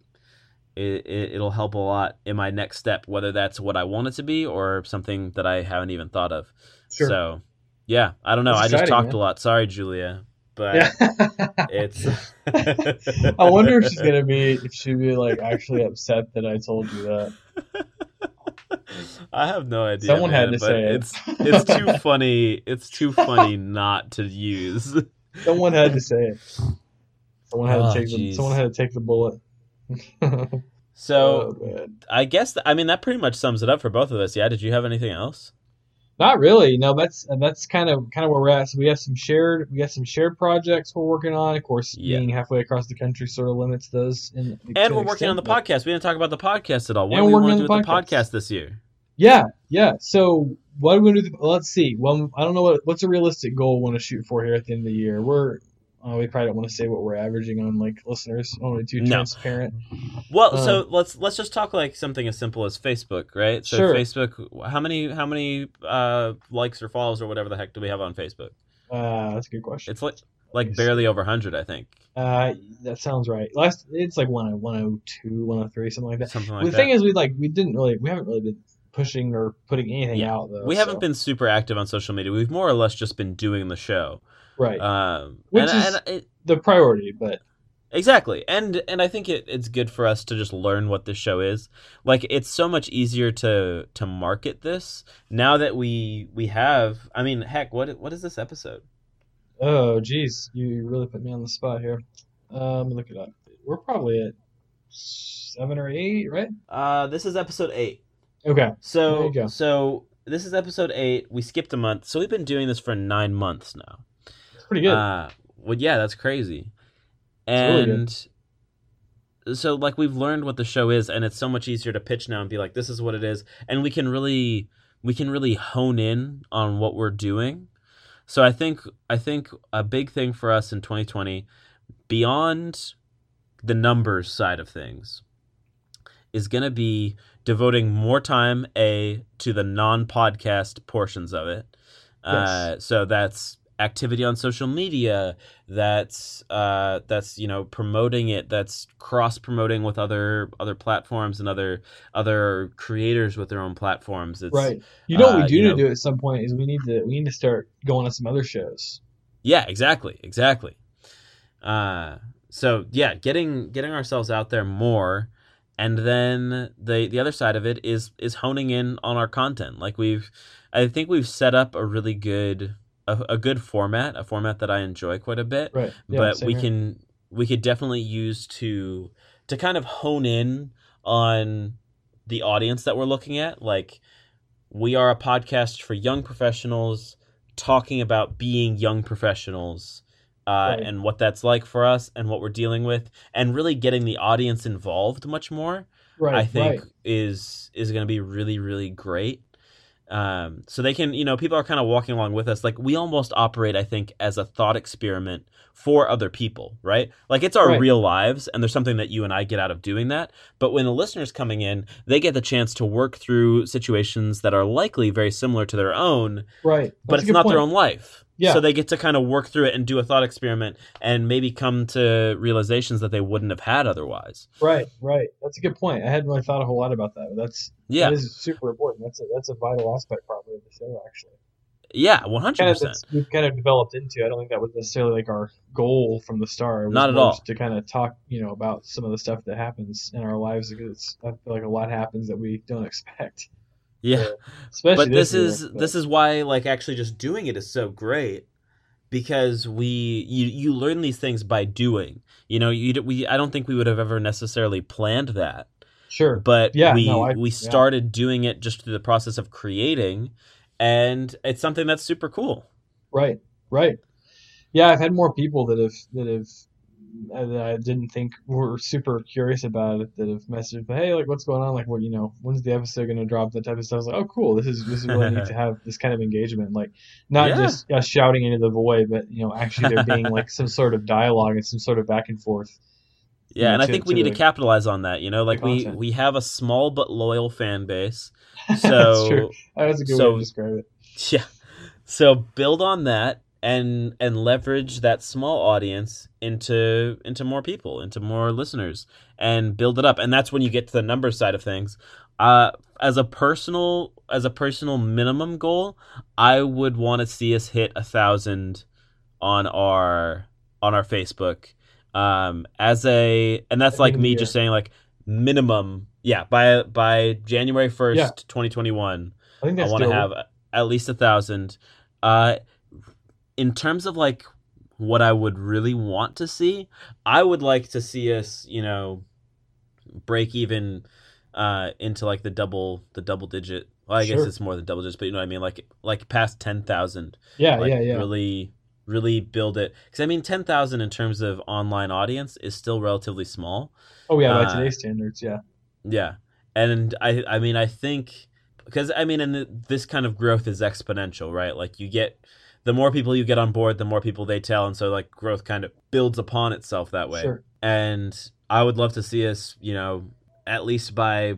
it, it it'll help a lot in my next step, whether that's what I want it to be or something that I haven't even thought of. Sure. So yeah, I don't know. I just talked man. a lot. Sorry, Julia, but yeah. it's. I wonder if she's gonna be if she'd be like actually upset that I told you that. I have no idea. Someone had to say it. it's it's too funny. It's too funny not to use. Someone had to say it. Someone had Oh, to ah, take the someone had to take the bullet. So Oh. I guess I mean that pretty much sums it up for both of us. Yeah. Did you have anything else? Not really. No, that's that's kind of kind of where we're at. So we have some shared we have some shared projects we're working on. Of course, Yeah. being halfway across the country sort of limits those. In, And we're working on the but- podcast. We didn't talk about the podcast at all. What And do we want to do on with the the podcast. podcast this year? Yeah, yeah. So what are we gonna do? Let's see. Well, I don't know what what's a realistic goal we want to shoot for here at the end of the year. We're uh, we probably don't want to say what we're averaging on like listeners. I don't want to be too No. transparent. Well, Um, so let's let's just talk like something as simple as Facebook, right? So Sure. Facebook, how many how many uh, likes or follows or whatever the heck do we have on Facebook? Uh, that's a good question. It's like like barely over hundred, I think, Uh, that sounds right. Last it's like 10- 102, 103, something like that. something like the that. thing is, we like we didn't really we haven't really been pushing or putting anything Yeah. out though. we haven't been super active on social media. We've more or less just been doing the show. Right. Um, Which and, is- and it, the priority, but Exactly. And and I think it, it's good for us to just learn what this show is. Like it's so much easier to to market this now that we we have I mean, heck, what what is this episode? Oh, geez, you really put me on the spot here. Let me look it up. We're probably at seven or eight, right? Uh this is episode 8. Okay. So so this is episode 8. We skipped a month. So we've been doing this for 9 months now. Pretty good. Uh, well, yeah, that's crazy. really. And so, like, we've learned what the show is, and it's so much easier to pitch now and be like, "This is what it is," and we can really, we can really hone in on what we're doing. So I think, I think a big thing for us in 2020, beyond the numbers side of things, is going to be devoting more time a to the non-podcast portions of it. Uh, so that's activity on social media. That's uh, that's you know promoting it. That's cross promoting with other other platforms and other other creators with their own platforms. It's, right. You know what uh, we do you to know- do at some point is we need to we need to start going on some other shows. Yeah, exactly, exactly. Uh, so yeah, getting getting ourselves out there more, and then the the other side of it is is honing in on our content. Like we've, I think we've set up a really good a, a good format, a format that I enjoy quite a bit. Right. Yeah, but we here. can we could definitely use to to kind of hone in on the audience that we're looking at like we are a podcast for young professionals talking about being young professionals uh, Right. and what that's like for us and what we're dealing with and really getting the audience involved much more right. i think right. is is going to be really really great um, so they can you know people are kind of walking along with us like we almost operate i think as a thought experiment for other people right like it's our Right. real lives and there's something that you and i get out of doing that but when the listeners coming in they get the chance to work through situations that are likely very similar to their own Right. but That's a it's not their own life. Yeah. So they get to kind of work through it and do a thought experiment and maybe come to realizations that they wouldn't have had otherwise. Right. Right. That's a good point. I hadn't really thought a whole lot about that. But that's Yeah. that is super important. That's a that's a vital aspect probably of the show actually. Yeah, 100%. we've kind of developed into. I don't think that was necessarily like our goal from the start. Not at all. To kind of talk, you know, about some of the stuff that happens in our lives because I feel like a lot happens that we don't expect. Yeah. Especially But this year, is but- this is why like actually just doing it is so great because we you you learn these things by doing. You know, you we I don't think we would have ever necessarily planned that. sure. but Yeah, we no, I- we yeah. started doing it just through the process of creating and it's something that's super cool. Right, right. Yeah, I've had more people that have that have that I didn't think we were super curious about it that have messaged, hey, like what's going on? Like, what you know, when's the episode going to drop? That type of stuff. I was like, oh, cool. This is this is really neat to have this kind of engagement. Like, not Yeah. just us shouting into the void, but you know, actually there being like some sort of dialogue and some sort of back and forth. Yeah, and I think we to need the- to capitalize on that. You know, like we we have a small but loyal fan base. So that's true. That was a good way to describe it. yeah, so build on that and and leverage that small audience into into more people, into more listeners, and build it up. And that's when you get to the number side of things. Uh, as a personal as a personal minimum goal, I would want to see us hit a thousand on our on our Facebook. Um, as a and that's like end of the me year. just saying like minimum. Yeah, by by January first, Yeah. twenty twenty one. I I want to have at least a thousand. Uh, in terms of like what I would really want to see, I would like to see us, you know, break even uh, into like the double the double digit. Well, I guess it's more than double digits, but you know what I mean, like like past ten thousand. Yeah, like yeah, yeah. Really, really build it because I mean, ten thousand in terms of online audience is still relatively small. Oh yeah, by uh, today's standards, yeah. Yeah, and I I mean I think because I mean and the, this kind of growth is exponential, right? Like you get the more people you get on board, the more people they tell, and so like growth kind of builds upon itself that way. Sure. And I would love to see us, you know, at least by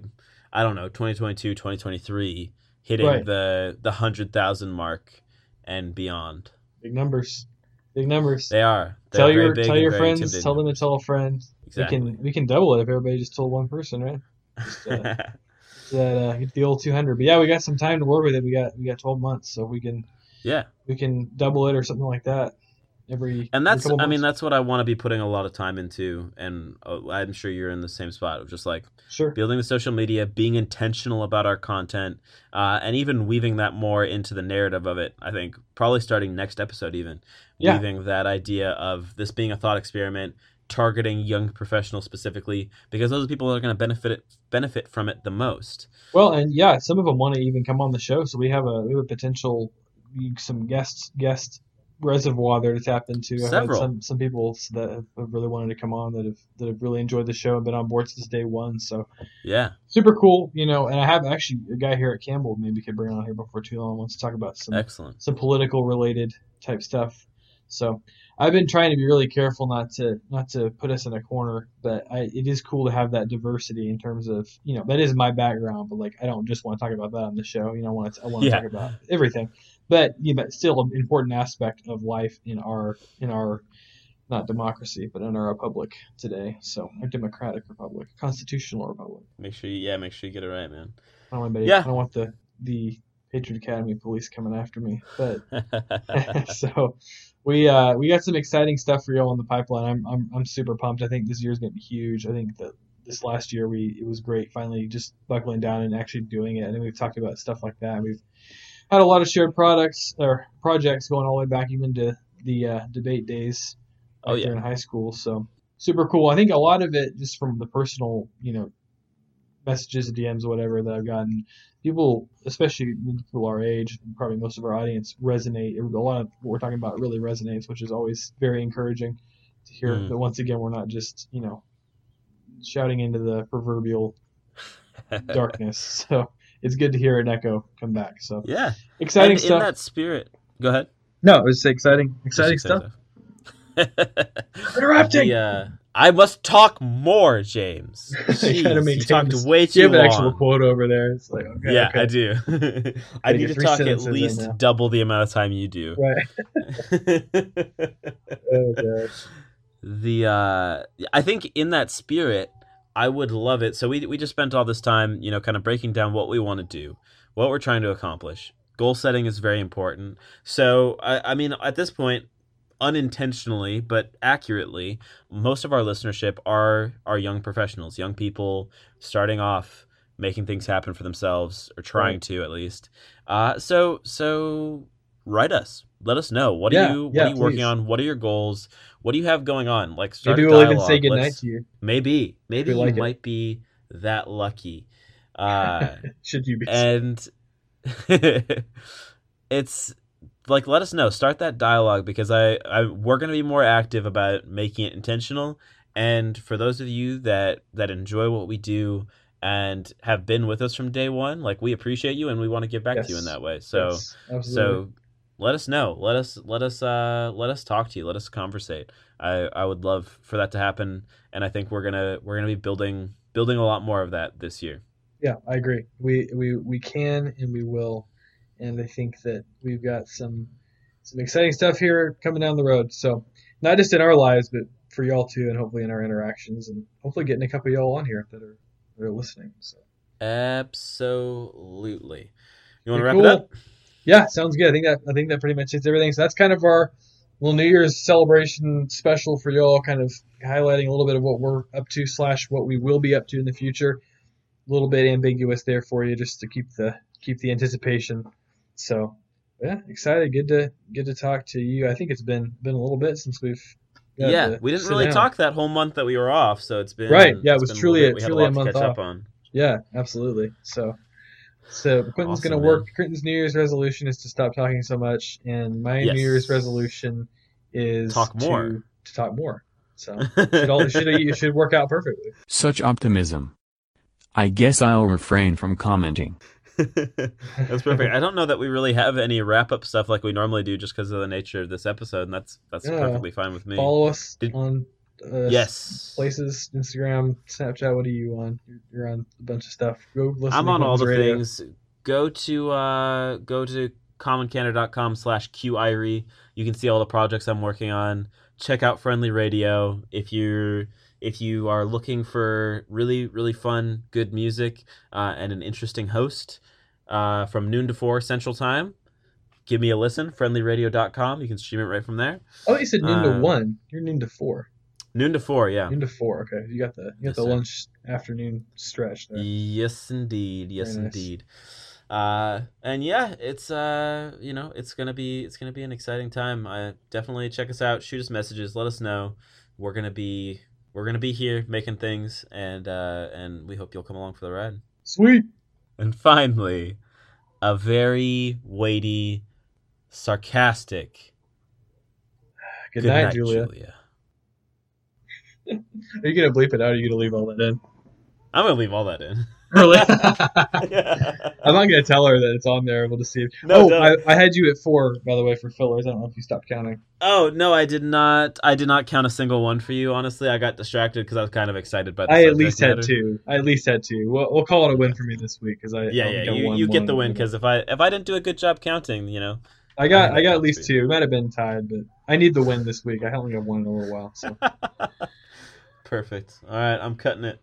I don't know 2022, 2023, hitting Right. the the hundred thousand mark and beyond. Big numbers. Big numbers. They are. They're tell your tell your friends. Tell them to tell a friend. Exactly. We can we can double it if everybody just told one person, right? Just, uh, that uh, get the old 200. But yeah, we got some time to work with it. We got we got 12 months, so we can yeah. we can double it or something like that. every and that's couple i mean that's what i want to be putting a lot of time into and uh, i'm sure you're in the same spot of just like sure. building the social media being intentional about our content uh, and even weaving that more into the narrative of it i think probably starting next episode even Yeah. weaving that idea of this being a thought experiment targeting young professionals specifically because those are people that are going to benefit it, benefit from it the most Well, and yeah, some of them want to even come on the show, so we have a we have a potential some guests guest reservoir there to tap into. I've had Several. some some people that have, have really wanted to come on that have that have really enjoyed the show and been on board since day one. So yeah super cool, you know. And I have actually a guy here at Campbell maybe could bring on here before too long wants to talk about some excellent some political related type stuff. So I've been trying to be really careful not to not to put us in a corner, but I, it is cool to have that diversity in terms of you know that is my background, but like I don't just want to talk about that on the show. You know, I want to I want to Yeah. talk about everything, but you know, still an important aspect of life in our in our not democracy, but in our republic today. So a democratic republic, constitutional republic. make sure you yeah make sure you get it right man I don't want anybody, Yeah. I don't want the the Patriot Academy police coming after me, but so we uh, we got some exciting stuff for y'all in the pipeline. I'm I'm I'm super pumped. I think this year's gonna be huge. I think that this last year we it was great finally just buckling down and actually doing it. And we've talked about stuff like that. We've had a lot of shared products or projects going all the way back even to the uh, debate days Oh, yeah. in high school. So super cool. I think a lot of it just from the personal, you know, messages, DMs, whatever that I've gotten. People, especially people our age, and probably most of our audience, resonate. A lot of what we're talking about really resonates, which is always very encouraging to hear. Mm. That once again, we're not just you know shouting into the proverbial darkness. So it's good to hear an echo come back. So yeah exciting and stuff. in that spirit go ahead no, it was exciting, exciting Just stuff. Interrupting. The, uh, I must talk more, James. You gotta Jeez, you maintain talked this- way You have an long. actual quote over there. It's like okay, yeah, okay. I do. I need to talk at least double the amount of time you do. right. Oh gosh. the uh I think in that spirit, I would love it. So we we just spent all this time, you know, kind of breaking down what we want to do, what we're trying to accomplish. Goal setting is very important. So I, I mean, at this point, unintentionally but accurately, most of our listenership are are young professionals, young people starting off making things happen for themselves or trying Right. to at least. Uh, so so write us. Let us know what Yeah, are you yeah, what are you working please. on? What are your goals? What do you have going on? Like start Maybe we'll even say goodnight Let's- to you. Maybe maybe We you like it. might be that lucky. Uh, Should you be? and it's like let us know start that dialogue because I, I we're going to be more active about making it intentional and for those of you that that enjoy what we do and have been with us from day one like we appreciate you and we want to give back to you in that way so Yes, absolutely. so let us know let us let us uh let us talk to you let us conversate i i would love for that to happen and i think we're gonna we're gonna be building building a lot more of that this year Yeah, I agree. We we we can and we will, and I think that we've got some some exciting stuff here coming down the road. So not just in our lives, but for y'all too, and hopefully in our interactions, and hopefully getting a couple of y'all on here that are that are listening. So absolutely you want to wrap cool. it up yeah, sounds good. I think that I think that pretty much hits everything. So that's kind of our little New Year's celebration special for y'all, kind of highlighting a little bit of what we're up to slash what we will be up to in the future. A little bit ambiguous there for you, just to keep the keep the anticipation. So yeah, excited. Good to good to talk to you. I think it's been been a little bit since we've yeah we didn't really down. talk that whole month that we were off so it's been Right, yeah, it was truly a- bit. we had truly a a month to catch off. up on Yeah, absolutely. So, so Quentin's Awesome, gonna man. work. Quentin's New Year's resolution is to stop talking so much, and my Yes. New Year's resolution is Talk more. To, to talk more. So it all it should it should work out perfectly. Such optimism. I guess I'll refrain from commenting. that's perfect i don't know that we really have any wrap up stuff like we normally do just because of the nature of this episode and that's that's Yeah. perfectly fine with me Follow us Did- on uh, yes places, Instagram, Snapchat. What are you on? You're, you're on a bunch of stuff. Go listen. I'm to on all the radio. things. Go to uh, go to commoncandor.com slash qirey. You can see all the projects I'm working on. Check out Friendlee Radio if you're if you are looking for really really fun good music uh, and an interesting host uh, from noon to four Central Time. give me a listen. Friendleeradio.com. You can stream it right from there. Oh, you said noon to Uh, one. You're noon to four. Noon to four. Yeah. Noon to four. Okay, you got the you got Yes, the sir. lunch afternoon stretch there. Yes, indeed. Yes, nice. indeed. Uh, and yeah, it's uh, you know, it's gonna be it's gonna be an exciting time. I definitely check us out. Shoot us messages. Let us know. We're gonna be we're gonna be here making things, and uh, and we hope you'll come along for the ride. Sweet. And finally, a very weighty, sarcastic. Good, night, Julia. Are you gonna bleep it out? Or are you gonna leave all that in? I'm gonna leave all that in. Really? I'm not gonna tell her that it's on there. We'll just see. If... No, oh. I, I had you at four, by the way, for fillers. I don't know if you stopped counting. oh no, I did not. I did not count a single one for you. Honestly, I got distracted because I was kind of excited by. The I at least had matter. two. I at least had two. We'll, we'll call it a win for me this week because I Yeah, yeah. You, you get the win because if I if I didn't do a good job counting, you know. I got I I got at least two. two. It might have been tied, but I need the win this week. I only got one in a little while. So Perfect. All right, I'm cutting it.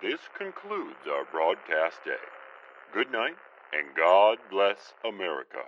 This concludes our broadcast day. Good night, and God bless America.